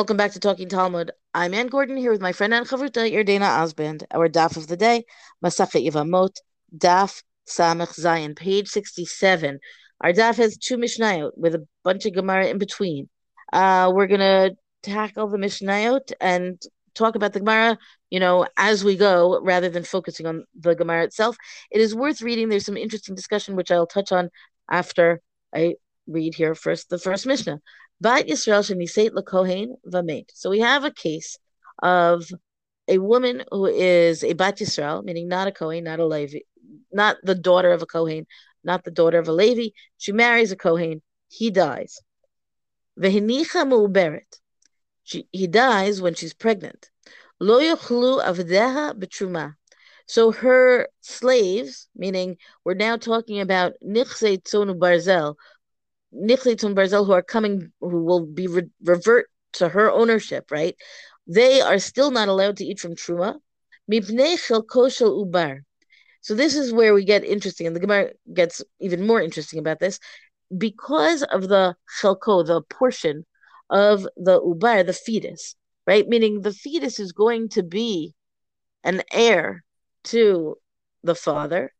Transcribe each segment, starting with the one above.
welcome back to Talking Talmud. I'm Anne Gordon here with my friend Ann Chavruta, Yardena Osband. Our daf of the day, Masachet Yevamot, daf Samach Zayin, page 67. Our daf has two Mishnayot with a bunch of Gemara in between. Uh, we're going to tackle the Mishnayot and talk about the Gemara, you know, as we go, rather than focusing on the Gemara itself. It is worth reading. There's some interesting discussion, which I'll touch on after I read here first the first Mishnah. Bat Yisrael sheniseit lekohen v'meit. So we have a case of a woman who is a Bat Yisrael, meaning not a Kohen, not a Levi, not the daughter of a Kohen, not the daughter of a Levi. She marries a Kohen. He dies. V'hinicha mu'uberet. He dies when she's pregnant. Lo yochlu avdeha b'truma. So her slaves, meaning we're now talking about nichse tzonu barzel, Nichlitum Barzel who are coming, who will be re- revert to her ownership, right? They are still not allowed to eat from truma. ubar. So this is where we get interesting, and the Gemara gets even more interesting about this, because of the chelko, the portion of the ubar, the fetus, right? Meaning the fetus is going to be an heir to the father,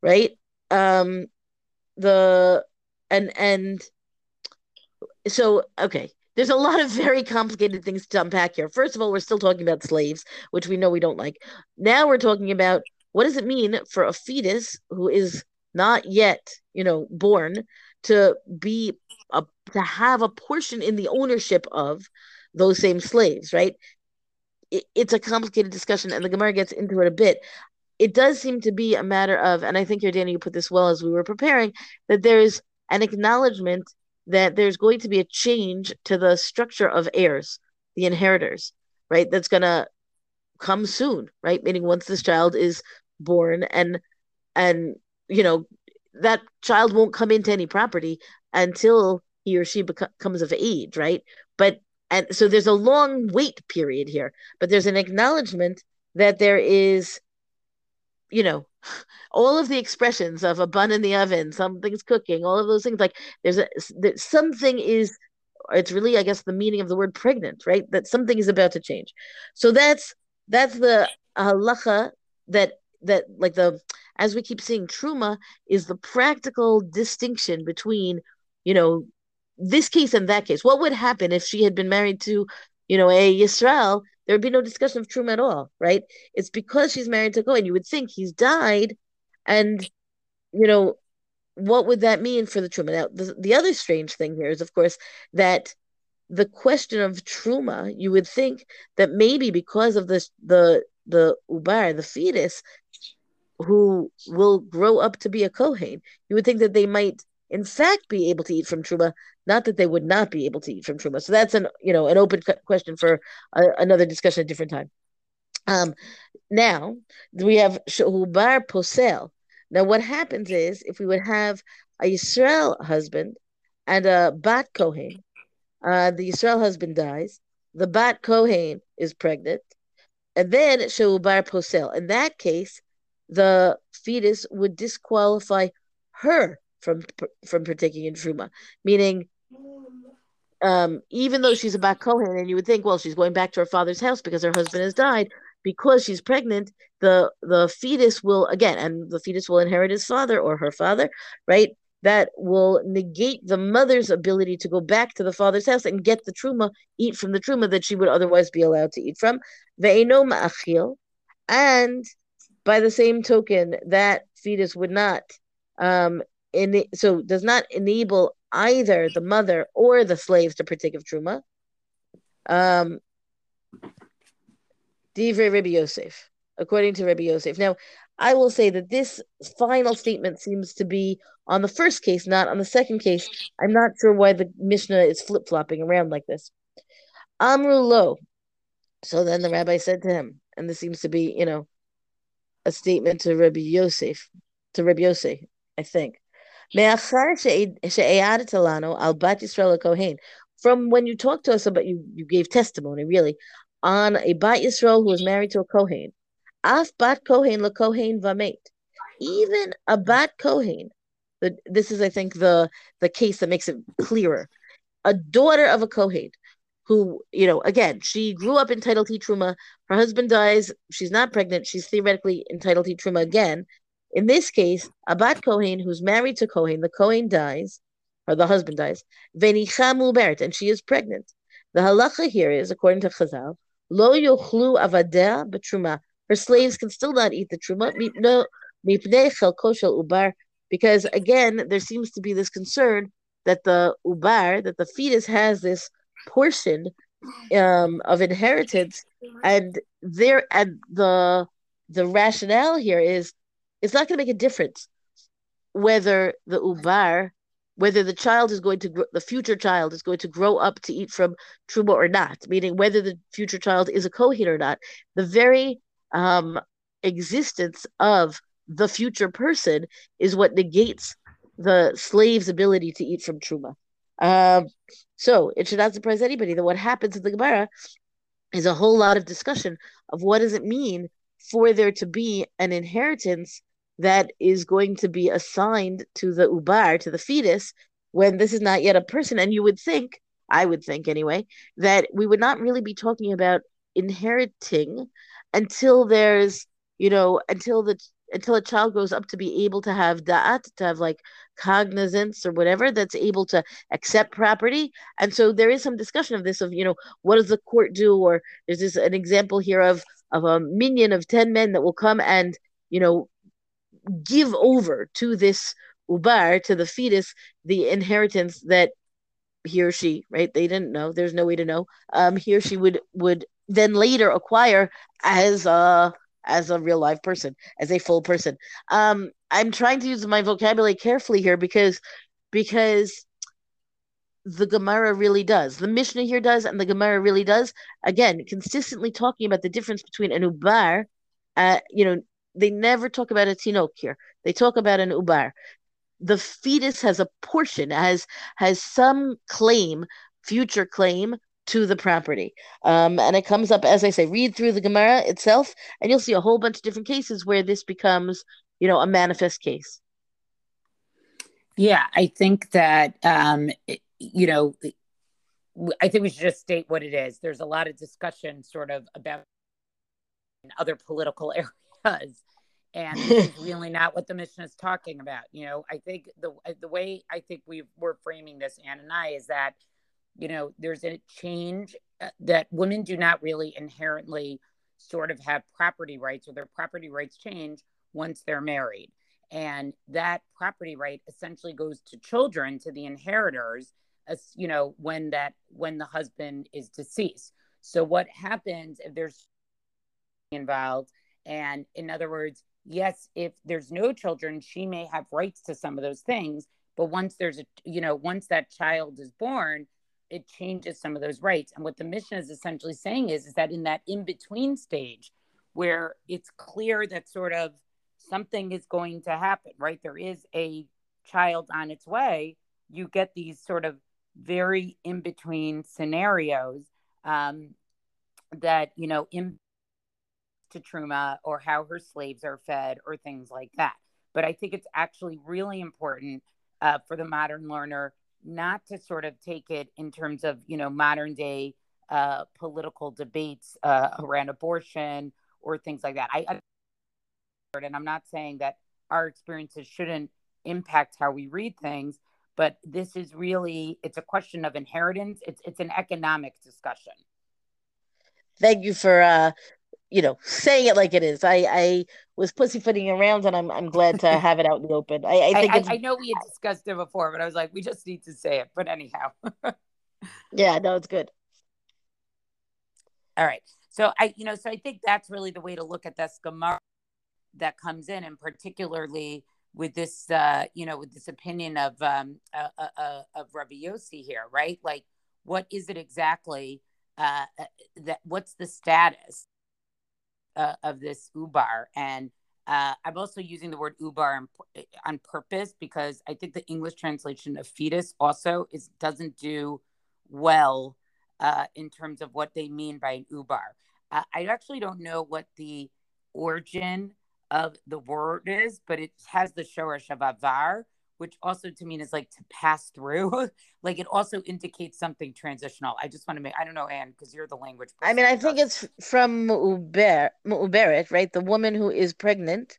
right? Um, the and and so okay. There's a lot of very complicated things to unpack here. First of all we're still talking about slaves which we know we don't like. Now we're talking about what does it mean for a fetus who is not yet you know born to be a to have a portion in the ownership of those same slaves right? It, it's a complicated discussion and the gemara gets into it a bit. It does seem to be a matter of and i think Yardena you put this well as we were preparing that there's an acknowledgement that there's going to be a change to the structure of heirs, the inheritors, right? That's going to come soon, right? Meaning once this child is born and and you know that child won't come into any property until he or she becomes of age, right? But and so there's a long wait period here, but there's an acknowledgement that there is you know all of the expressions of a bun in the oven something's cooking all of those things like there's a that something is it's really i guess the meaning of the word pregnant right? That something is about to change. So that's that's the halacha that that like the as we keep seeing truma is the practical distinction between you know this case and that case. What would happen if she had been married to you know a Yisrael there would be no discussion of Truma at all, right? It's because she's married to Cohen. You would think he's died, and you know, what would that mean for the Truma? Now, the, the other strange thing here is, of course, that the question of Truma, you would think that maybe because of this, the the ubar, the fetus, who will grow up to be a Kohen, you would think that they might in fact be able to eat from truma, not that they would not be able to eat from truma. So that's an you know an open question for a, another discussion at a different time. Um, now we have shahubar posel. Now what happens is if we would have a Yisrael husband and a bat kohen, uh, the Yisrael husband dies, the bat kohen is pregnant, and then shahubar posel. In that case, the fetus would disqualify her from from partaking in truma, meaning um, even though she's a bat kohen, and you would think, well, she's going back to her father's house because her husband has died. Because she's pregnant, the the fetus will again, and the fetus will inherit his father or her father, right? That will negate the mother's ability to go back to the father's house and get the truma, eat from the truma that she would otherwise be allowed to eat from. Ma'achil, and by the same token, that fetus would not um, in so does not enable either the mother or the slaves to partake of truma. Um, Divrei Rabbi Yosef, according to Rabbi Yosef. Now, I will say that this final statement seems to be on the first case, not on the second case. I'm not sure why the Mishnah is flip flopping around like this. Amru lo. So then the rabbi said to him, and this seems to be, you know, a statement to Rabbi Yosef, to Rabbi Yosef, I think. From when you talked to us about you, you gave testimony really on a bat Yisrael who was married to a Kohen. Af bat Kohen le Kohen vamet. Even a bat Kohen. This is, I think, the the case that makes it clearer. A daughter of a Kohen who, you know, again, she grew up entitled to truma. Her husband dies. She's not pregnant. She's theoretically entitled to truma again. In this case, Abat Kohen, who's married to Kohen, the Kohen dies, or the husband dies, Venicha Mubert, and she is pregnant. The halacha here is, according to Chazal, Lo yochlu avadeh betruma. Her slaves can still not eat the truma. Mipnei ubar. Because again, there seems to be this concern that the ubar, that the fetus has this portion um, of inheritance, and there and the the rationale here is it's not going to make a difference whether the ubar, whether the child is going to the future child is going to grow up to eat from truma or not, meaning whether the future child is a kohen or not. The very um, existence of the future person is what negates the slave's ability to eat from truma. Um, so it should not surprise anybody that what happens in the Gemara is a whole lot of discussion of what does it mean for there to be an inheritance that is going to be assigned to the ubar, to the fetus, when this is not yet a person. And you would think, I would think anyway, that we would not really be talking about inheriting until there's, you know, until the until a child grows up to be able to have da'at, to have like cognizance or whatever, that's able to accept property. And so there is some discussion of this of, you know, what does the court do? Or there's this an example here of of a minyan of 10 men that will come and, you know, give over to this ubar, to the fetus, the inheritance that he or she, right? They didn't know. There's no way to know. Um, he or she would would then later acquire as a as a real live person, as a full person. Um, I'm trying to use my vocabulary carefully here because because the Gemara really does. The Mishnah here does, and the Gemara really does. Again, consistently talking about the difference between an ubar, uh, you know, they never talk about a tinok here. They talk about an ubar. The fetus has a portion, has has some claim, future claim to the property. Um, and it comes up, as I say, read through the Gemara itself, and you'll see a whole bunch of different cases where this becomes, you know, a manifest case. Yeah, I think that, um, you know, I think we should just state what it is. There's a lot of discussion sort of about other political areas. And this is really not what the Mishnah is talking about. You know, I think the the way I think we we're framing this, Anne and I, is that you know there's a change uh, that women do not really inherently sort of have property rights or their property rights change once they're married. And that property right essentially goes to children to the inheritors as you know when that when the husband is deceased. So what happens if there's involved and in other words yes if there's no children she may have rights to some of those things but once there's a you know once that child is born it changes some of those rights. And what the Mishnah is essentially saying is, is that in that in between stage where it's clear that sort of something is going to happen, right? There is a child on its way. You get these sort of very in between scenarios um, that, you know, in to Truma or how her slaves are fed or things like that. But I think it's actually really important uh, for the modern learner not to sort of take it in terms of you know modern day uh, political debates uh, around abortion or things like that. I, I and I'm not saying that our experiences shouldn't impact how we read things, but this is really it's a question of inheritance. It's it's an economic discussion. Thank you for uh, you know, saying it like it is. I, I was pussyfooting around, and I'm I'm glad to have it out in the open. I, I think I, I, know we had discussed it before, but I was like, we just need to say it. But anyhow, yeah, no, it's good. All right, so I, you know, so I think that's really the way to look at this Gemara that comes in, and particularly with this, uh, you know, with this opinion of um, uh, uh, uh of Rabbi Yossi here, right? Like, what is it exactly? Uh, uh that what's the status uh, of this ubar. And uh, i'm also using the word ubar on, on, purpose because i think the english translation of fetus also is doesn't do well uh, in terms of what they mean by an ubar. Uh, i actually don't know what the origin of the word is but it has the shoresh of avar which also to me is like to pass through. like it also indicates something transitional. I just want to make, I don't know, Anne, because you're the language person. I mean, I think it's from Uber, Uberet, right? The woman who is pregnant,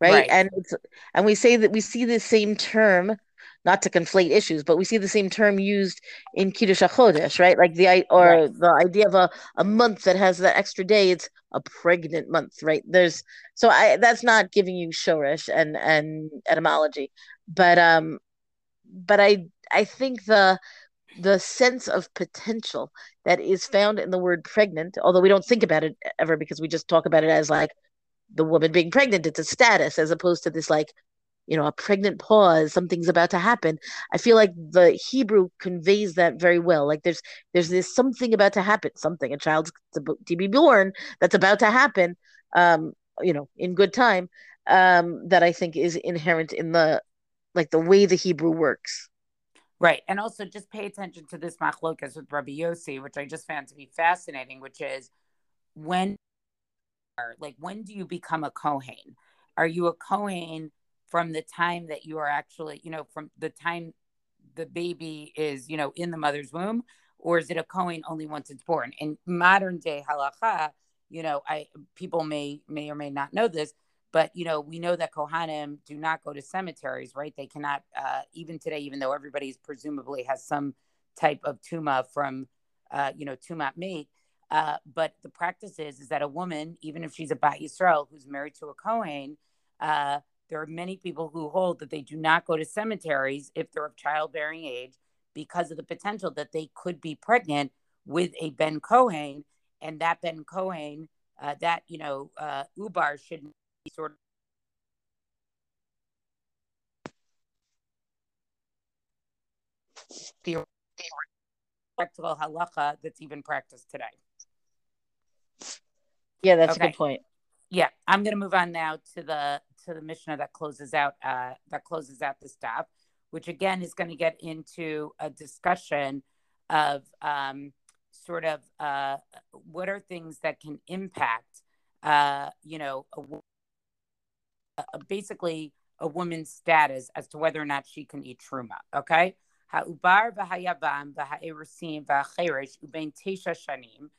right? right? And it's, and we say that we see the same term not to conflate issues, but we see the same term used in Kiddush HaChodesh, right? Like the or right. the idea of a, a month that has that extra day, it's a pregnant month, right? There's so I that's not giving you shoresh and and etymology, but um, but I I think the the sense of potential that is found in the word pregnant, although we don't think about it ever because we just talk about it as like the woman being pregnant, it's a status as opposed to this like you know, a pregnant pause, something's about to happen. I feel like the Hebrew conveys that very well. Like there's there's this something about to happen, something a child's to be born that's about to happen. Um, you know, in good time. Um, that I think is inherent in the like the way the Hebrew works. Right, and also just pay attention to this machlokas with Rabbi Yossi, which I just found to be fascinating, which is when, like, when do you become a Kohen? Are you a Kohen? from the time that you are actually, you know, from the time the baby is, you know, in the mother's womb, or is it a Kohen only once it's born? In modern day halacha, you know, I people may may or may not know this, but you know, we know that Kohanim do not go to cemeteries, right? They cannot uh, even today, even though everybody's presumably has some type of tuma from, uh, you know, tumat mate. Uh, but the practice is is that a woman, even if she's a bat Yisrael who's married to a Kohen, uh, there are many people who hold that they do not go to cemeteries if they're of childbearing age because of the potential that they could be pregnant with a Ben Kohen, and that Ben Kohen, uh, that you know, uh, Ubar should sort of the practical halacha that's even practiced today. Yeah, that's okay. a good point. Yeah, I'm going to move on now to the to the Mishnah that closes out uh, that closes out the daf, which again is going to get into a discussion of um, sort of uh, what are things that can impact, uh, you know, a, basically a woman's status as to whether or not she can eat truma. Okay. Ha'ubar v'hayavam v'ha'erusim v'ha'cheresh ubein tesha shanim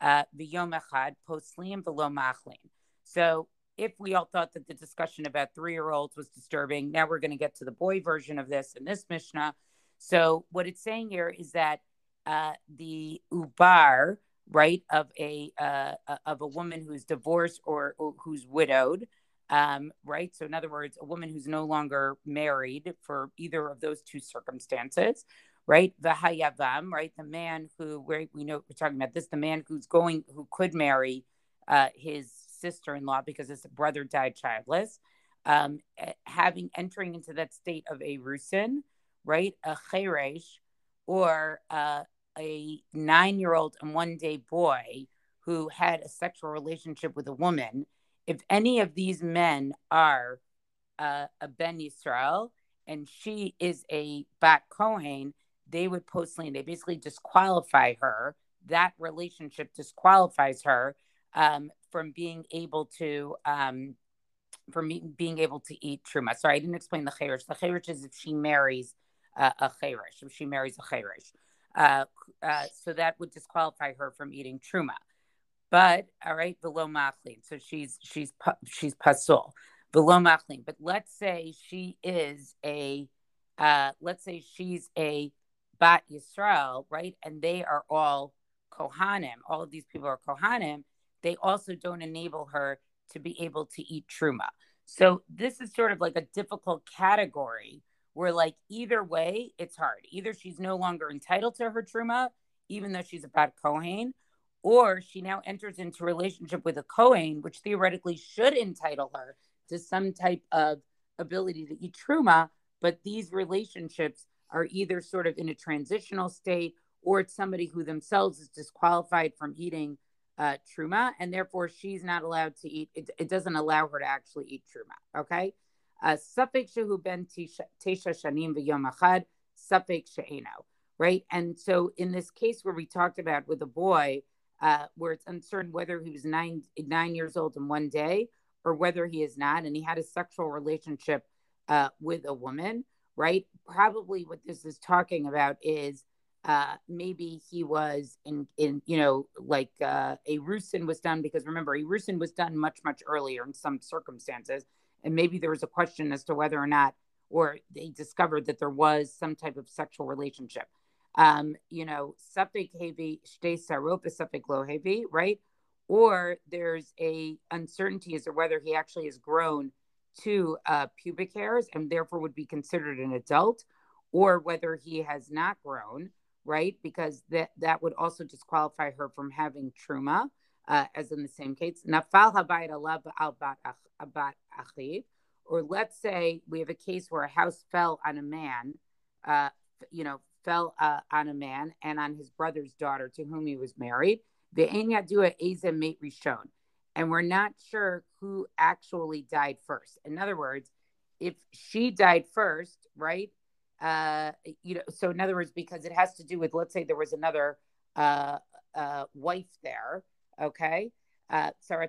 uh, v'yom echad poslim v'lo machlin. So if we all thought that the discussion about three year olds was disturbing, now we're going to get to the boy version of this in this Mishnah. So, what it's saying here is that uh, the ubar, right, of a uh, of a woman who's divorced or, or who's widowed, um, right. So, in other words, a woman who's no longer married for either of those two circumstances, right? The hayavam, right, the man who we we know we're talking about this, the man who's going who could marry uh, his sister in law because his brother died childless. Um, having entering into that state of a rusin, right, a cheresh, or uh, a nine year old and one day boy who had a sexual relationship with a woman, if any of these men are uh, a Ben Yisrael and she is a Bat Kohen, they would postly, they basically disqualify her. That relationship disqualifies her um, from being able to um, from being able to eat truma. Sorry, I didn't explain the cheresh. The cheresh is if she marries uh, a cheresh, if she marries a cheresh. Uh, uh, so that would disqualify her from eating truma. But all right, v'lo machlin. So she's she's she's pasul v'lo machlin. But let's say she is a uh, let's say she's a bat Yisrael, right? And they are all kohanim. All of these people are kohanim they also don't enable her to be able to eat truma. So this is sort of like a difficult category where like either way it's hard. Either she's no longer entitled to her truma, even though she's a bad Kohen, or she now enters into relationship with a Kohen, which theoretically should entitle her to some type of ability to eat truma. But these relationships are either sort of in a transitional state or it's somebody who themselves is disqualified from eating uh, truma, and therefore she's not allowed to eat. It, it doesn't allow her to actually eat truma. Okay. Uh, Safek shehu ben tesha shanim v'yom achad, safek she'eno. Right. And so in this case where we talked about with a boy, uh, where it's uncertain whether he was nine nine years old in one day or whether he is not, and he had a sexual relationship uh, with a woman, right? Probably what this is talking about is uh, maybe he was in, in you know, like uh, a Rusin was done because remember, a Rusin was done much, much earlier in some circumstances. And maybe there was a question as to whether or not, or they discovered that there was some type of sexual relationship. Um, you know, safek hevi, shte sarop safek lo hevi, right? Or there's a uncertainty as to whether he actually has grown to uh, pubic hairs and therefore would be considered an adult, or whether he has not grown, right? Because that that would also disqualify her from having truma, uh, as in the same case. Nafal habayit alav abat achiv. Or let's say we have a case where a house fell on a man, uh, you know, fell uh, on a man and on his brother's daughter to whom he was married. The Yadua Eza mate Rishon and we're not sure who actually died first. In other words, if she died first, right? Uh, you know, so in other words, because it has to do with, let's say there was another uh, uh, wife there, okay? Uh, so in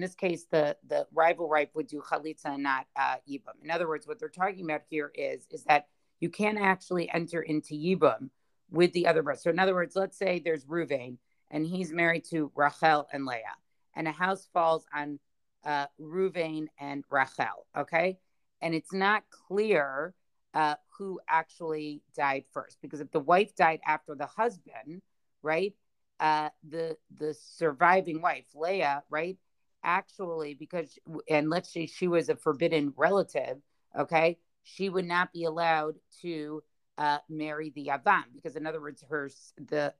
this case, the the rival wife would do chalitza and not uh, yibum. In other words, what they're talking about here is is that you can't actually enter into yibum with the other brother. So in other words, let's say there's Ruvain and he's married to Rachel and Leah, and a house falls on uh, Ruvain and Rachel. Okay, and it's not clear uh, who actually died first because if the wife died after the husband, right? Uh, the the surviving wife, Leah, right? Actually, because and let's say she was a forbidden relative, okay, she would not be allowed to uh, marry the Yavam because, in other words, her the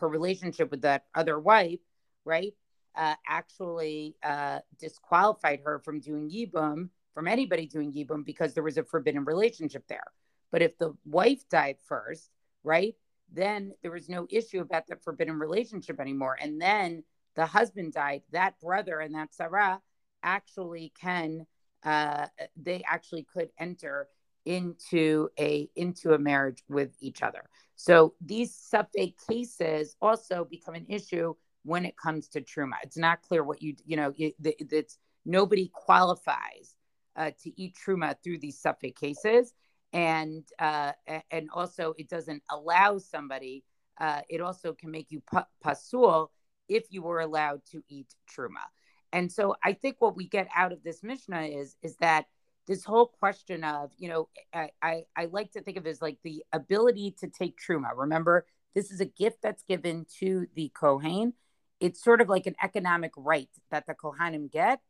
her relationship with that other wife, right, uh, actually uh, disqualified her from doing yibum, from anybody doing yibum, because there was a forbidden relationship there. But if the wife died first, right, then there was no issue about the forbidden relationship anymore. And then the husband died, that brother and that tzara actually can, uh, they actually could enter into a into a marriage with each other. So these safek cases also become an issue when it comes to truma. It's not clear what you you know it, it's nobody qualifies uh, to eat truma through these safek cases, and uh, and also it doesn't allow somebody. Uh, it also can make you pasul if you were allowed to eat truma. And so I think what we get out of this Mishnah is is that this whole question of, you know, I, I, I like to think of it as like the ability to take truma. Remember, this is a gift that's given to the Kohen. It's sort of like an economic right that the Kohanim get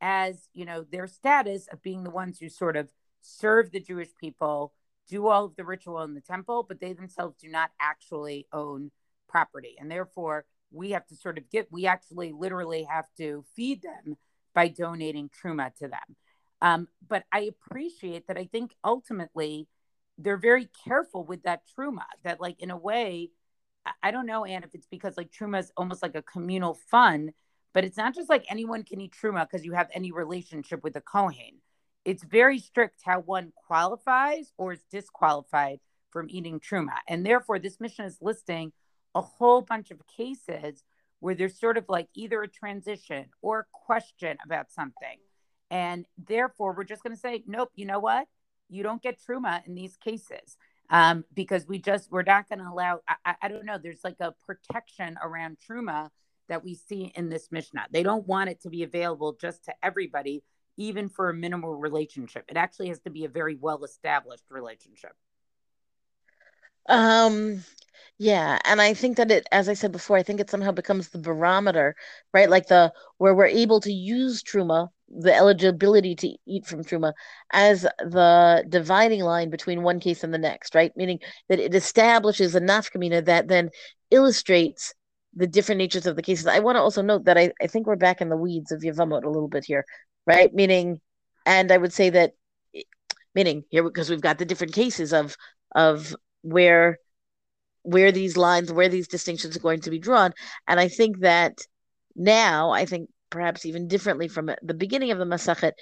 as, you know, their status of being the ones who sort of serve the Jewish people, do all of the ritual in the temple, but they themselves do not actually own property. And therefore, we have to sort of get, we actually literally have to feed them by donating truma to them. Um, but I appreciate that I think ultimately they're very careful with that truma, that like in a way, I don't know, Anne, if it's because like truma is almost like a communal fund, but it's not just like anyone can eat truma because you have any relationship with the Kohen. It's very strict how one qualifies or is disqualified from eating truma. And therefore, this Mishnah is listing a whole bunch of cases where there's sort of like either a transition or a question about something and therefore, we're just going to say, nope, you know what? You don't get truma in these cases um, because we just, we're not going to allow, I, I don't know, there's like a protection around truma that we see in this Mishnah. They don't want it to be available just to everybody, even for a minimal relationship. It actually has to be a very well established relationship. Um, yeah, and I think that it, as I said before, I think it somehow becomes the barometer, right? Like the where we're able to use truma, the eligibility to eat from truma, as the dividing line between one case and the next, right? Meaning that it establishes a nafkamina that then illustrates the different natures of the cases. I want to also note that I, I think we're back in the weeds of Yavamot a little bit here, right? Meaning, and I would say that, meaning here because we've got the different cases of of where where these lines, where these distinctions are going to be drawn. And I think that now, I think perhaps even differently from the beginning of the Masachet,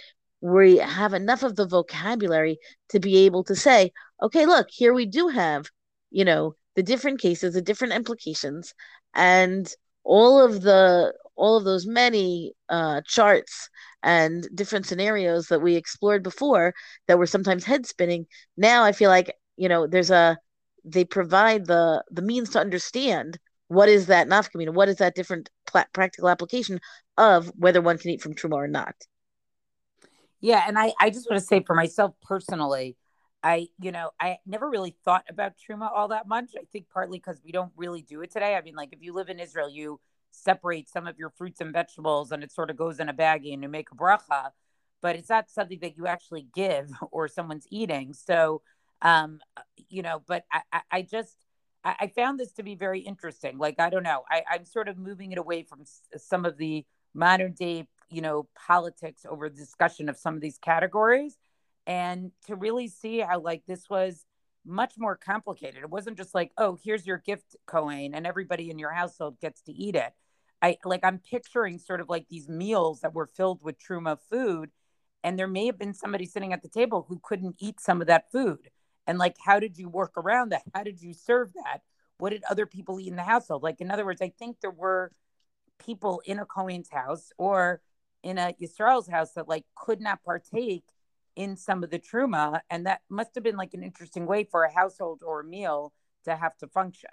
we have enough of the vocabulary to be able to say, okay, look, here we do have, you know, the different cases, the different implications, and all of the all of those many uh, charts and different scenarios that we explored before that were sometimes head spinning. Now I feel like you know there's a they provide the the means to understand what is that nafkamina, what is that different pl- practical application of whether one can eat from truma or not. Yeah, and I I just want to say for myself personally, I, you know, I never really thought about truma all that much. I think partly because we don't really do it today. I mean, like if you live in Israel, you separate some of your fruits and vegetables and it sort of goes in a baggie and you make a bracha, but it's not something that you actually give or someone's eating. So, um, you know, but I, I, I just, I, I, found this to be very interesting. Like, I don't know, I, I'm sort of moving it away from some of the modern day, you know, politics over discussion of some of these categories and to really see how like this was much more complicated. It wasn't just like, oh, here's your gift, Cohen, and everybody in your household gets to eat it. I like I'm picturing sort of like these meals that were filled with truma food, and there may have been somebody sitting at the table who couldn't eat some of that food. And like, how did you work around that? How did you serve that? What did other people eat in the household? Like, in other words, I think there were people in a Cohen's house or in a Yisrael's house that like could not partake in some of the truma and that must have been like an interesting way for a household or a meal to have to function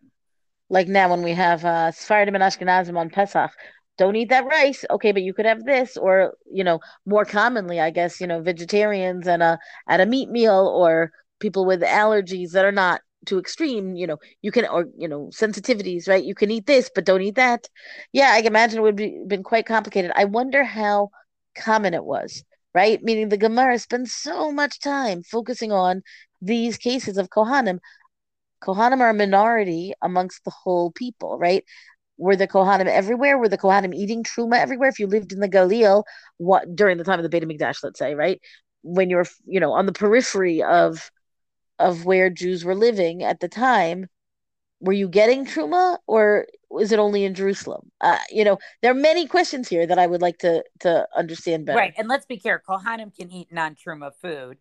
like now when we have uh Sephardim and Ashkenazim on Pesach don't eat that rice okay but you could have this or you know more commonly i guess you know vegetarians and a at a meat meal or people with allergies that are not too extreme you know you can or you know sensitivities right you can eat this but don't eat that yeah i imagine it would be been quite complicated i wonder how common it was right? Meaning the Gemara spends so much time focusing on these cases of Kohanim. Kohanim are a minority amongst the whole people, right? Were the Kohanim everywhere? Were the Kohanim eating truma everywhere? If you lived in the Galil, what during the time of the Beit Hamikdash, let's say, right, when you're, you know, on the periphery of of where Jews were living at the time, were you getting truma or was it only in Jerusalem? Uh, you know, there are many questions here that I would like to to understand better. Right, and let's be clear: Kohanim can eat non-truma food.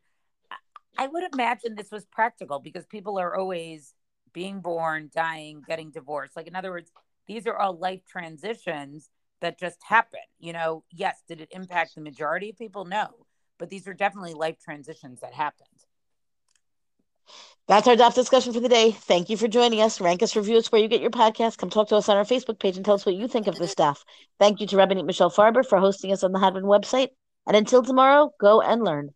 I would imagine this was practical because people are always being born, dying, getting divorced. Like in other words, these are all life transitions that just happen. You know, yes, did it impact the majority of people? No, but these are definitely life transitions that happened. That's our DAF discussion for the day. Thank you for joining us. Rank us, review us where you get your podcast. Come talk to us on our Facebook page and tell us what you think of this stuff. Thank you to Rabbanit Michelle Farber for hosting us on the Hadran website. And until tomorrow, go and learn.